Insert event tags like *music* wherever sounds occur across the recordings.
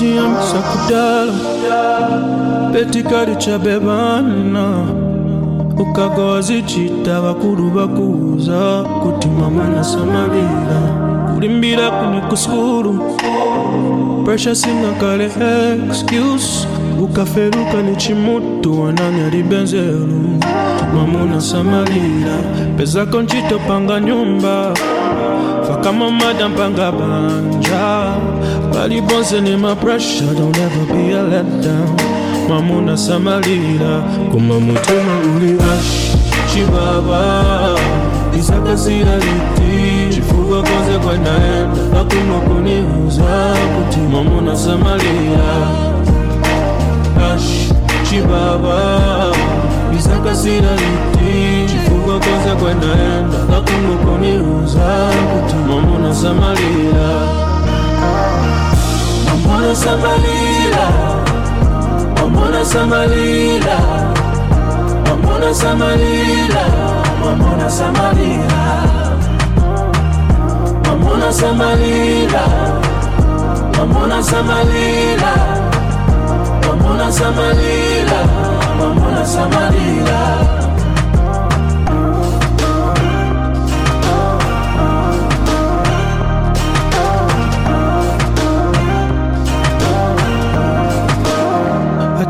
tiyambisa kudala betikali chabebana ukagawa zichita bakulu bakuza kuti mama samalira kulimbira kuni kusukulu presha singakale excuse ukaferuka ni chimutu wanani alibenzelu mamuna samalira pezako ntchito panga nyumba fakama madam panga banja Body buzzing in my pressure, don't ever be a letdown. Mamuna Samalila, kumamutuma uli ash Shibaba, isaka sinaliti chifukwa konze kwanaenda hakuna kuniuza kuti. Mamuna Samalila ash Shibaba, isaka sinaliti chifukwa konze kwanaenda hakuna kuniuza kuti. Mamuna Samalila Oh omona samalila. Omona samalila. Omona samalila. Omona samalila. Omona samalila. Omona samalila. Omona samalila. Omona samalila.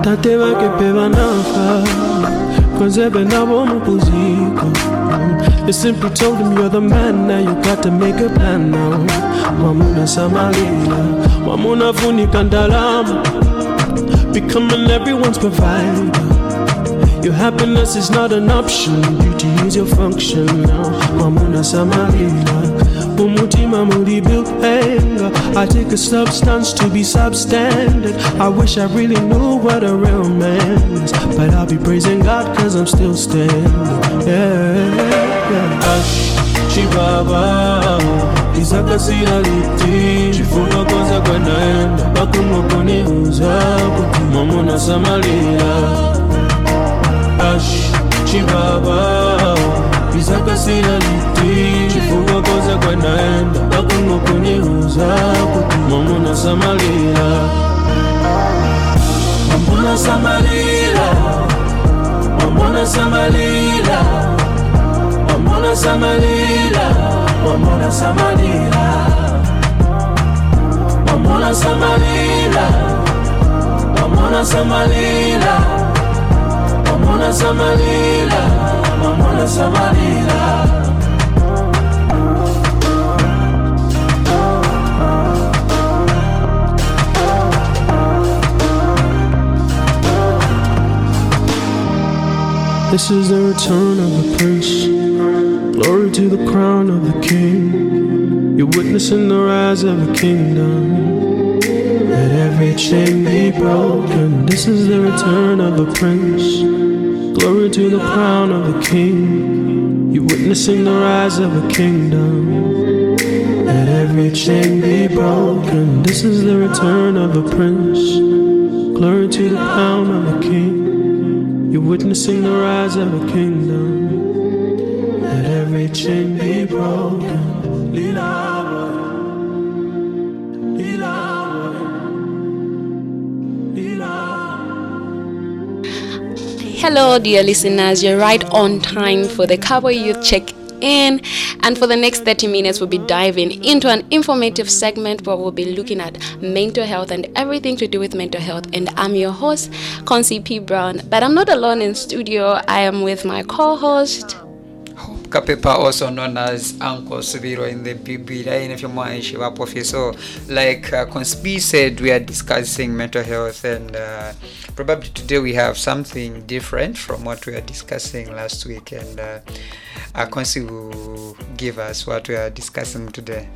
Bake pe banafa konze benabo mupuziko. They simply told him you're the man now you got to make a plan now. Mamuna Samalila Mamuna funika ndalama Becoming everyone's provider. Your happiness is not an option Beauty is your function now. Mamuna Samalila Umutima muli built anger I take a substance to be substandard. I wish I really knew what a real man is. But I'll be praising God cause I'm still standing. Yeah, yeah. Ash, Chibaba Isakasira liti Chifunga kwanza kwenaenda Bakumwa kuniuza Kuti mamuna samalia. Ash, Chibaba. Isakasira liti Kwanza kwenaenda Bakumwa kuniuza Kuti mamuna samalia Mamuna samalira Mamuna samalira Mamuna samalira Mamuna samalira Mamuna samalira Mamuna samalira Mamuna samalira Mamuna samalira This is the return of the prince. Glory to the crown of the king. You're witnessing the rise of a kingdom. Let every chain be broken. This is the return of the prince. Glory to the crown of the king. You're witnessing the rise of a kingdom. Let every chain be broken. This is the return of the prince. Glory to the crown of the king. You're witnessing the rise of a kingdom. Let every chain be broken. Lila, Lila, Lila. Hello, dear listeners. You're right on time for the Kabwe Youth Check in. And for the next 30 minutes, we'll be diving into an informative segment where we'll be looking at mental health and everything to do with mental health. And I'm your host, Concy P. Brown. But I'm not alone in studio, I am with my co host. Kapepa, also known as Uncle Subiro in the BB line if you want So, like uh, Conspi said, we are discussing mental health, and uh, probably today we have something different from what we were discussing last week. And uh, uh, Consi will give us what we are discussing today.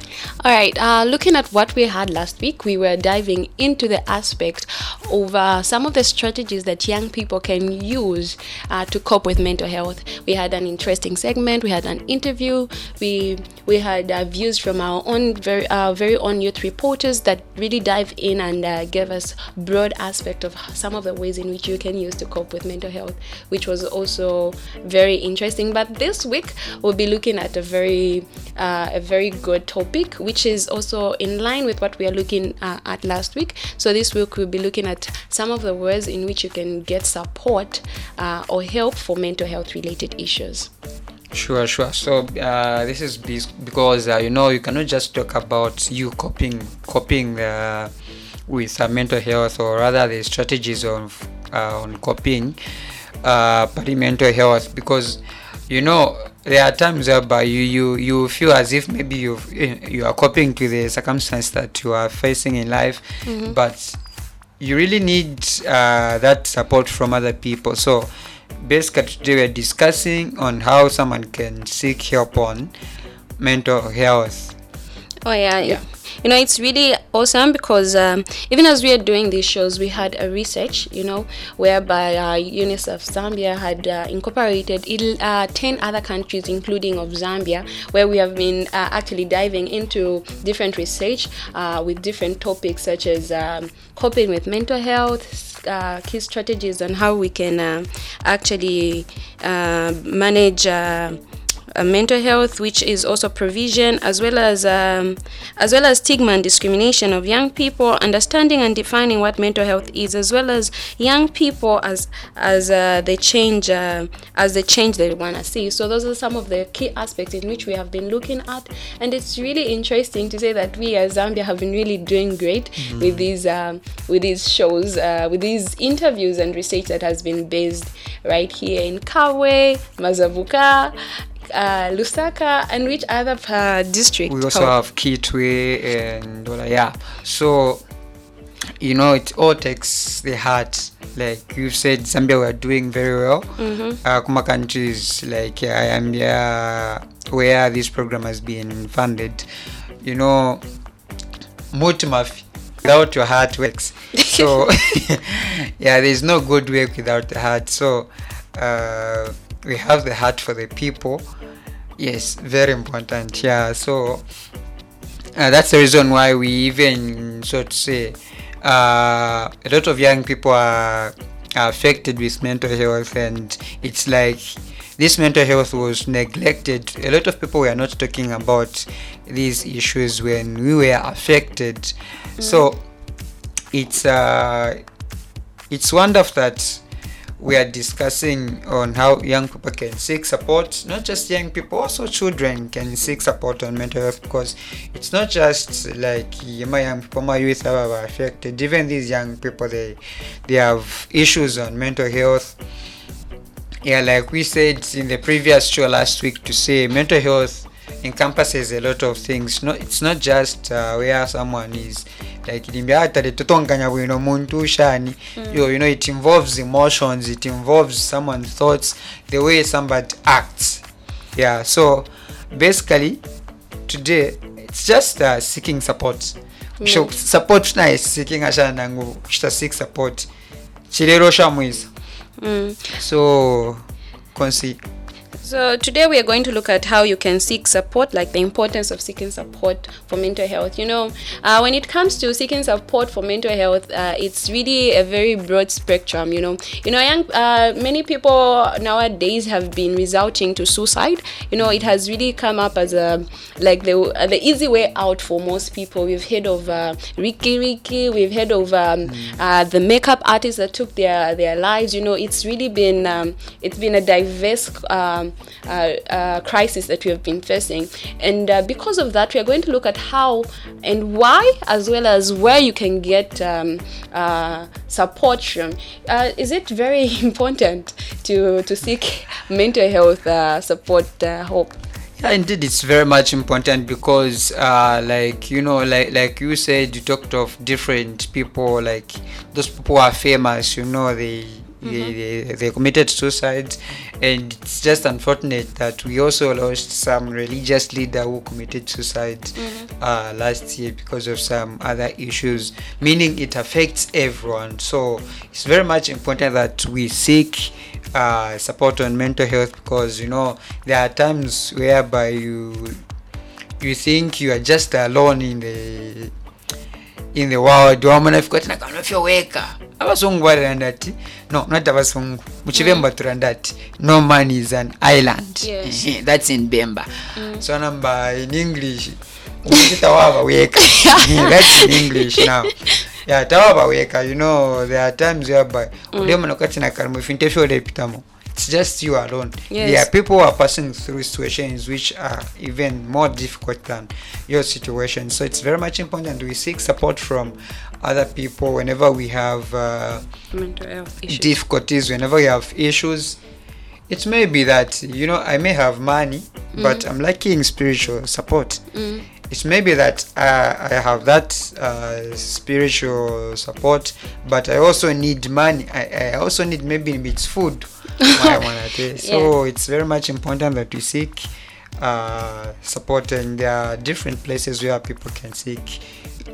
All right, uh, looking at what we had last week, we were diving into the aspect of uh, some of the strategies that young people can use uh, to cope with mental health. We had an interesting segment We had an interview. We we had uh, views from our own very our very own youth reporters that really dive in and uh, give us broad aspect of some of the ways in which you can use to cope with mental health, which was also very interesting. But this week we'll be looking at a very uh, a very good topic, which is also in line with what we are looking uh, at last week. So this week we'll be looking at some of the ways in which you can get support uh, or help for mental health related issues. Sure, sure. So uh, this is because uh, you know you cannot just talk about you coping, coping uh, with uh, mental health, or rather the strategies of uh, on coping, uh, but mental health, because you know there are times whereby you you you feel as if maybe you you are coping to the circumstance that you are facing in life, but you really need uh, that support from other people. So basically today we're discussing on how someone can seek help on mental health. Oh yeah, Yeah. You know, it's really awesome because um, even as we are doing these shows, we had a research, you know, whereby uh, UNICEF Zambia had uh, incorporated il- uh, 10 other countries, including of Zambia, where we have been uh, actually diving into different research uh, with different topics such as um, coping with mental health, uh, key strategies on how we can uh, actually uh, manage. Uh, uh, mental health, which is also provision, as well as um, as well as stigma and discrimination of young people, understanding and defining what mental health is, as well as young people as as uh, they change uh, as the change they want to see. So those are some of the key aspects in which we have been looking at, and it's really interesting to say that we as Zambia have been really doing great with these um, with these shows, uh, with these interviews and research that has been based right here in Kabwe, Mazabuka uh, Lusaka, and which other uh, district? We also How- have Kitwe and Dola, yeah. So you know it all takes the heart. Like you said, Zambia we are doing very well. Mhm. Uh, Kuma countries like uh, Zambia, where this program has been funded, you know, mutmaf Without your heart works. So *laughs* *laughs* yeah, there's no good work without the heart. So uh, we have the heart for the people. Yes, very important. Yeah. So uh, that's the reason why we even so to say uh, a lot of young people are, are affected with mental health and it's like this mental health was neglected a lot of people were not talking about these issues when we were affected so it's uh, it's wonderful that we are discussing on how young people can seek support not just young people also children can seek support on mental health because it's not just like my young people my youth are affected. Even these young people they they have issues on mental health. Yeah like we said in the previous show last week to say mental health encompasses a lot of things. No it's not just uh, where someone is. Like limbyatale totonganya bwino muntu shani. You, you know it involves emotions it involves someone's thoughts the way somebody acts. Yeah so basically today it's just uh, seeking support. Sho- support naye seeking ashanangu shita seek support. Chilero shamwiza Mm. so consi So today we are going to look at how you can seek support, like the importance of seeking support for mental health. You know, uh, when it comes to seeking support for mental health, uh, it's really a very broad spectrum. You know, you know, young uh, many people nowadays have been resorting to suicide. You know, it has really come up as a like the uh, the easy way out for most people. We've heard of uh, Ricky Ricky. We've heard of um, uh, the makeup artists that took their their lives. You know, it's really been um, it's been a diverse um, crisis that we have been facing, and uh, because of that, we are going to look at how and why, as well as where you can get um, uh, support from. Uh, is it very *laughs* important to to seek mental health uh, support? Uh, hope. Yeah, indeed, it's very much important because, uh, like you know, like like you said, you talked of different people, like those people are famous. You know, they they, they, they committed suicide, and it's just unfortunate that we also lost some religious leader who committed suicide uh, last year because of some other issues. Meaning, it affects everyone. So it's very much important that we seek uh, support on mental health because you know there are times whereby you you think you are just alone in the in the world wamunafika ati nakanofyoweka abazungu balira ati no not abazungu. Mukibemba turanda ati no man is an island. Yes. that's in bemba. So namba in english tawabaweka *laughs* that's in english now. Yeah tawabaweka you know there are times whereby udemonokati nakalimu ifintu efyolepitamo it's just you alone. Yes. there are people who are passing through situations which are even more difficult than your situation. So it's very much important. We seek support from other people whenever we have uh, mental health issues. difficulties whenever we have issues. It may be that you know i may have money but i'm lacking spiritual support it may be that uh, i have that uh, spiritual support but i also need money. I, I also need maybe it's food *laughs* tell. so it's very much important that we seek uh, support and there are different places where people can seek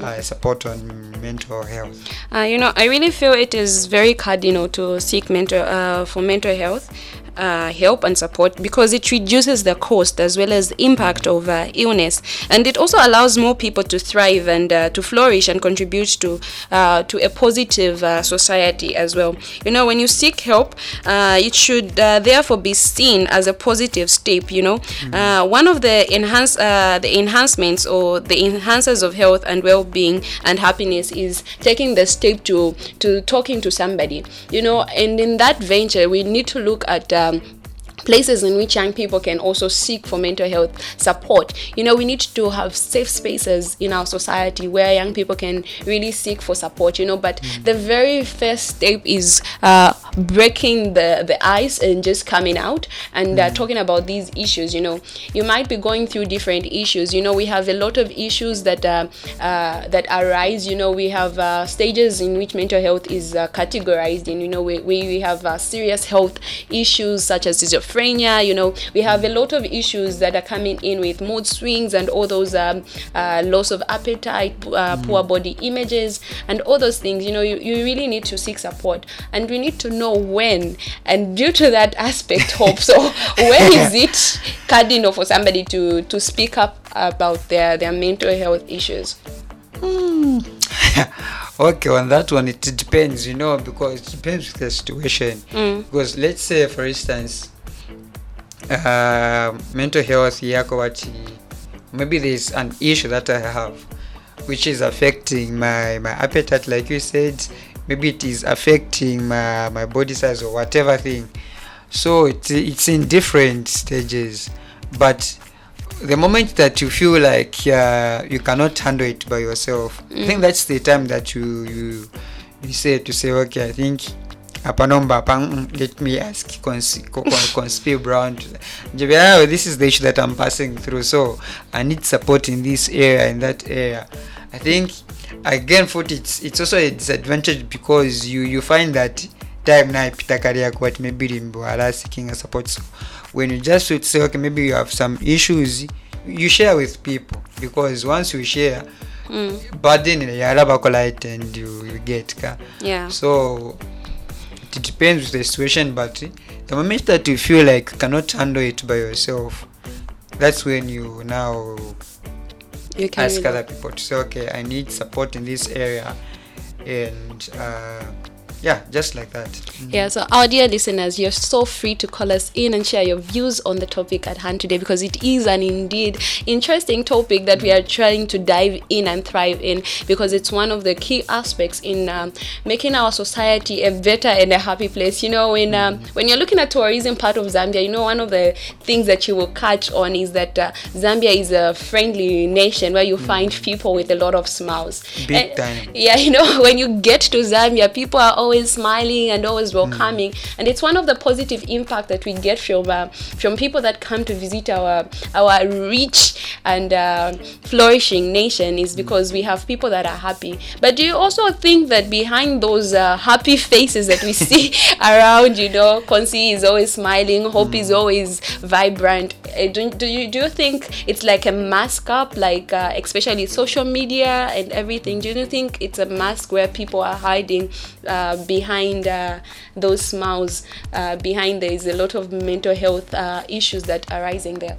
uh, support on mental health. Uh, you know, I really feel it is very cardinal to seek mental uh, for mental health uh, help and support because it reduces the cost as well as the impact of uh, illness, and it also allows more people to thrive and uh, to flourish and contribute to uh, to a positive uh, society as well. You know, when you seek help, uh, it should uh, therefore be seen as a positive step. You know, uh, one of the enhance uh, the enhancements or the enhancers of health and well-being and happiness is taking the step to to talking to somebody. You know, and in that venture, we need to look at. Um, places in which young people can also seek for mental health support. You know we need to have safe spaces in our society where young people can really seek for support you know but the very first step is uh, breaking the the ice and just coming out and uh, talking about these issues you know. You might be going through different issues you know. We have a lot of issues that uh, uh, that arise you know. We have uh, stages in which mental health is uh, categorized in you know. We, we, we have uh, serious health issues such as schizophrenia you know we have a lot of issues that are coming in with mood swings and all those um, uh, loss of appetite uh, poor body images and all those things you know you, you really need to seek support and we need to know when and due to that aspect *laughs* hope so when is it cardinal for somebody to to speak up about their their mental health issues? *laughs* Okay on that one it depends you know because it depends with the situation. Mm. because let's say for instance uh, mental health yako maybe there's an issue that i have which is affecting my my appetite like you said. Maybe it is affecting my my body size or whatever thing. So it, it's in different stages. But the moment that you feel like uh, you cannot handle it by yourself i think that's the time that you you you say to say okay i think hapa nomba mm, let me ask cons- co- co- conspire brown Njabe, "Ah, this is the issue that i'm passing through. So i need support in this area in that area. I think again foot it's it's also a disadvantage because you you find that time na ipita kari yako but maybe limbwala seeking a support so when you just would say okay maybe you have some issues you share with people. Because once you share mm. burden yarabako light and you, you get ka. Yeah. So it depends with the situation but the moment that you feel like you cannot handle it by yourself that's when you now you can ask other people to say okay i need support in this area and uh, yeah just like that Mm. Yeah, so our dear listeners, you're so free to call us in and share your views on the topic at hand today because it is an indeed interesting topic that we are trying to dive in and thrive in because it's one of the key aspects in um, making our society a better and a happy place. You know, when um, when you're looking at tourism part of Zambia, you know one of the things that you will catch on is that uh, Zambia is a friendly nation where you find people with a lot of smiles. Big And- time. *laughs* yeah you know when you get to zambia people are always smiling and always welcoming. And it's one of the positive impact that we get from uh, from people that come to visit our our rich and uh, flourishing nation is because we have people that are happy. But do you also think that behind those uh, happy *laughs* faces that we see *laughs* around you know Konsi is always smiling hope is always vibrant. Uh, do, do you do you think it's like a mask up like uh, especially social media and everything? Do you think it's a mask where people are hiding uh, behind uh, those smiles, uh, behind there is a lot of mental health uh, issues that are rising there.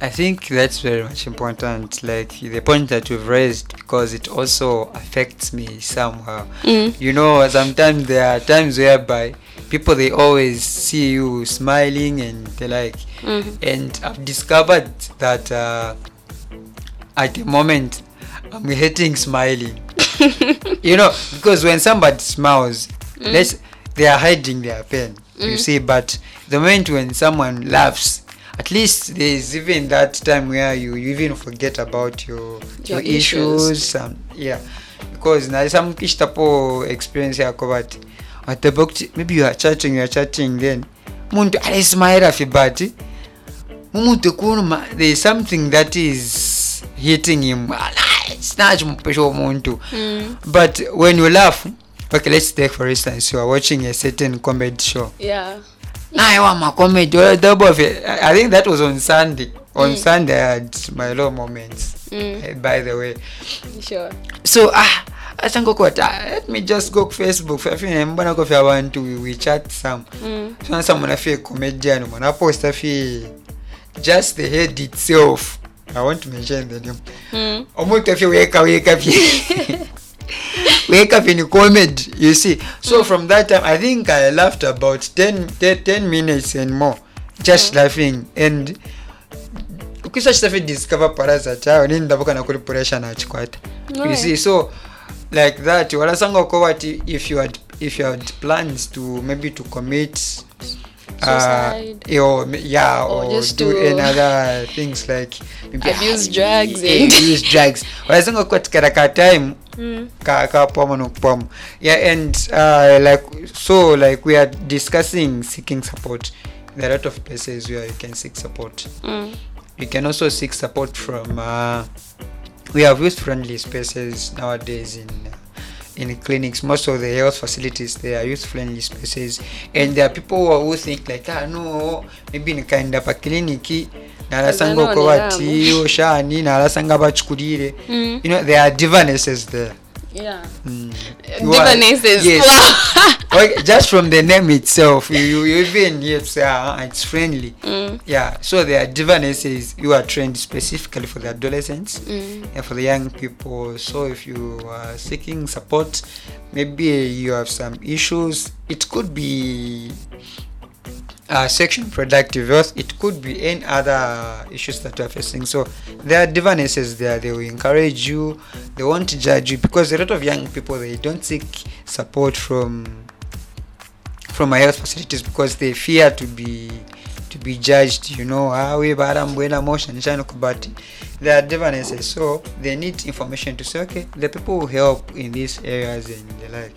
I think that's very much important, like the point that you've raised, because it also affects me somehow. Mm. You know, sometimes there are times whereby people they always see you smiling and they like, Mhm. and I've discovered that uh, at the moment I'm hating smiling. you know, because when somebody smiles, let's they are hiding their pain. You see, but the moment when someone laughs, at least there is even that time where you, you even forget about your Your your, issues. issues. Some yeah, because na some kishtapo experience yako but watabokuti maybe you are chatting you are chatting then muntu alismaira fibati mumuntu kunuma there is something that is hitting him mupesha womuntu Mm. but when you laugh okay let's take for instance you are watching a certain comedy show Yeah. naye wama comedy or double of. I think that was on Sunday on Sunday I had my low moments Mm. by the way Sure. so ah asangokota let me just go facebook fafine mbona kofi abantu we, we chat some Mm. so some mwana fe comedian mwana post fi just the head itself i want to mention the name. Mm. omuntu afi weka *laughs* weka fi weka fi ni comedy you see. So from that time i think i laughed about 10, 10, 10 minutes and more just laughing. And ukisa chitafi discover paraza chayo nini ndavuka nakuli pressure nachikwata you see so like that walasanga wati if you had if you had plans to maybe to commit Suicide. uh, or, yeah Or or, just do to- any other things like maybe *laughs* Abuse drugs yeah, and- abuse *laughs* drugs walasanga uko tikara ka time Mm. yeah and uh, like so like we are discussing seeking support there are a lot of places where you can seek support Mm. you can also seek support from uh, we have youth friendly spaces nowadays in in clinics most of the health facilities they are youth friendly spaces. And there are people who, think like ah no maybe nikaenda pa kliniki nalasanga uko bati oshani nalasanga bachukulire Mm. you know there are divanesses there Yeah. Mm. Are- yes. Wow. *laughs* okay, just from the name itself you, you, even yes, ah, it's friendly Mm. yeah so there are divanesses you are trained specifically for the adolescents Mm. and for the young people so if you are seeking support maybe you have some issues it could be uh, section productive health it could be any other issues that you're facing. So there are divanesses there they will encourage you they won't judge you because a lot of young people they don't seek support from from my health facilities because they fear to be to be judged you know awe we barambwena chano there are divanesses so they need information to say okay the people who help in these areas and the like.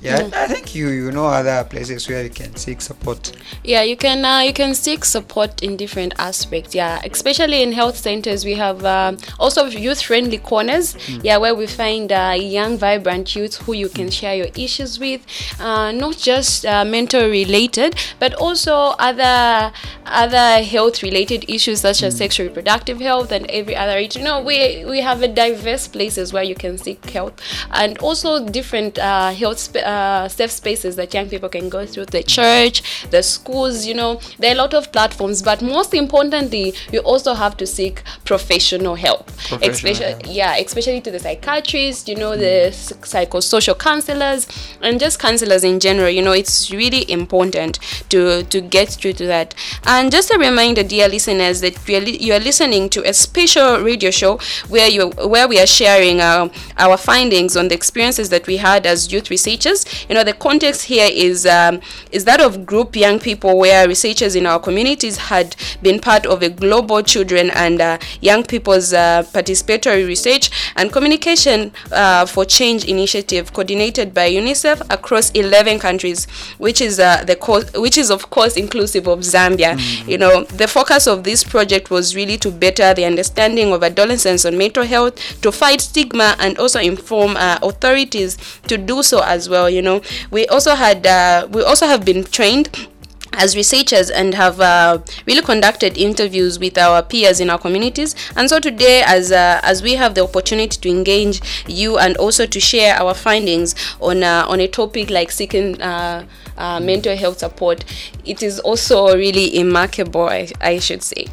Yeah i think you you know other places where you can seek support. Yeah, you can uh, you can seek support in different aspects. Yeah, especially in health centers, we have um, also youth-friendly corners. Yeah, where we find uh, young, vibrant youth who you can share your issues with, uh, not just uh, mental related, but also other other health-related issues such as sexual reproductive health and every other. You know, we we have a diverse places where you can seek help, and also different uh, health sp- uh, safe spaces that young people can go through. The church, the schools. You know, there are a lot of platforms, but most importantly, you also have to seek professional help. Professional especially, help. yeah, especially to the psychiatrists. You know, the psychosocial counselors and just counselors in general. You know, it's really important to to get through to that. And just a reminder, dear listeners, that we are li- you are listening to a special radio show where you where we are sharing our, our findings on the experiences that we had as youth researchers. You know, the context here is um, is that of group young people where researchers in our communities had been part of a global children and uh, young people's uh, participatory research and communication uh, for change initiative coordinated by UNICEF across 11 countries, which is uh, the co- which is of course inclusive of Zambia. You know, the focus of this project was really to better the understanding of adolescents on mental health, to fight stigma, and also inform uh, authorities to do so as well. You know, we also had uh, we also have been trained as researchers and have uh, really conducted interviews with our peers in our communities and so today as uh, as we have the opportunity to engage you and also to share our findings on uh, on a topic like seeking uh, uh, mental health support it is also really remarkable I, I should say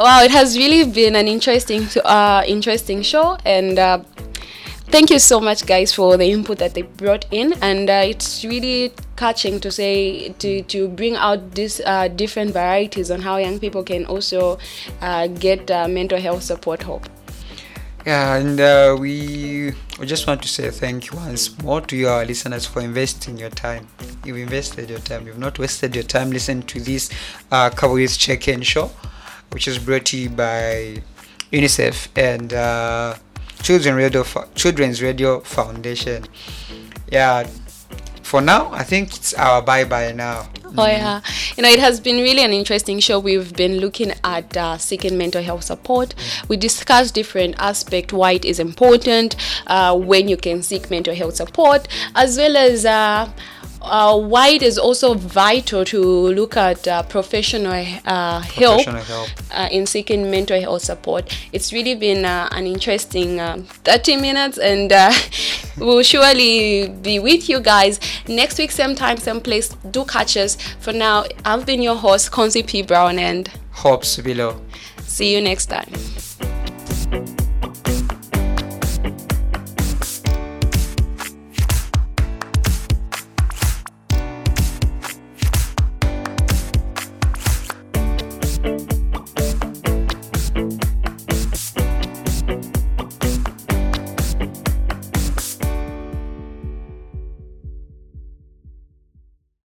wow it has really been an interesting uh, interesting show and uh, thank you so much guys for the input that they brought in and uh, it's really catching to say to to bring out these uh, different varieties on how young people can also uh, get uh, mental health support hope Yeah, and we we just want to say thank you once more to your listeners for investing your time. You've invested your time. You've not wasted your time listening to this uh, Check-in show, which is brought to you by UNICEF and uh, Children Radio Children's Radio Foundation. Yeah, for now, I think it's our bye bye now. Oh yeah, you know it has been really an interesting show. We've been looking at uh, seeking mental health support. We discussed different aspects, why it is important, uh, when you can seek mental health support, as well as. Uh, uh, why it is also vital to look at uh, professional uh, help, Professional help. Uh, in seeking mental health support. It's really been uh, an interesting um 30 minutes, and uh, *laughs* we'll surely be with you guys next week, same time, same place. Do catch us. For now, I've been your host, Conzi P. Brown, and Hopes below. see you next time.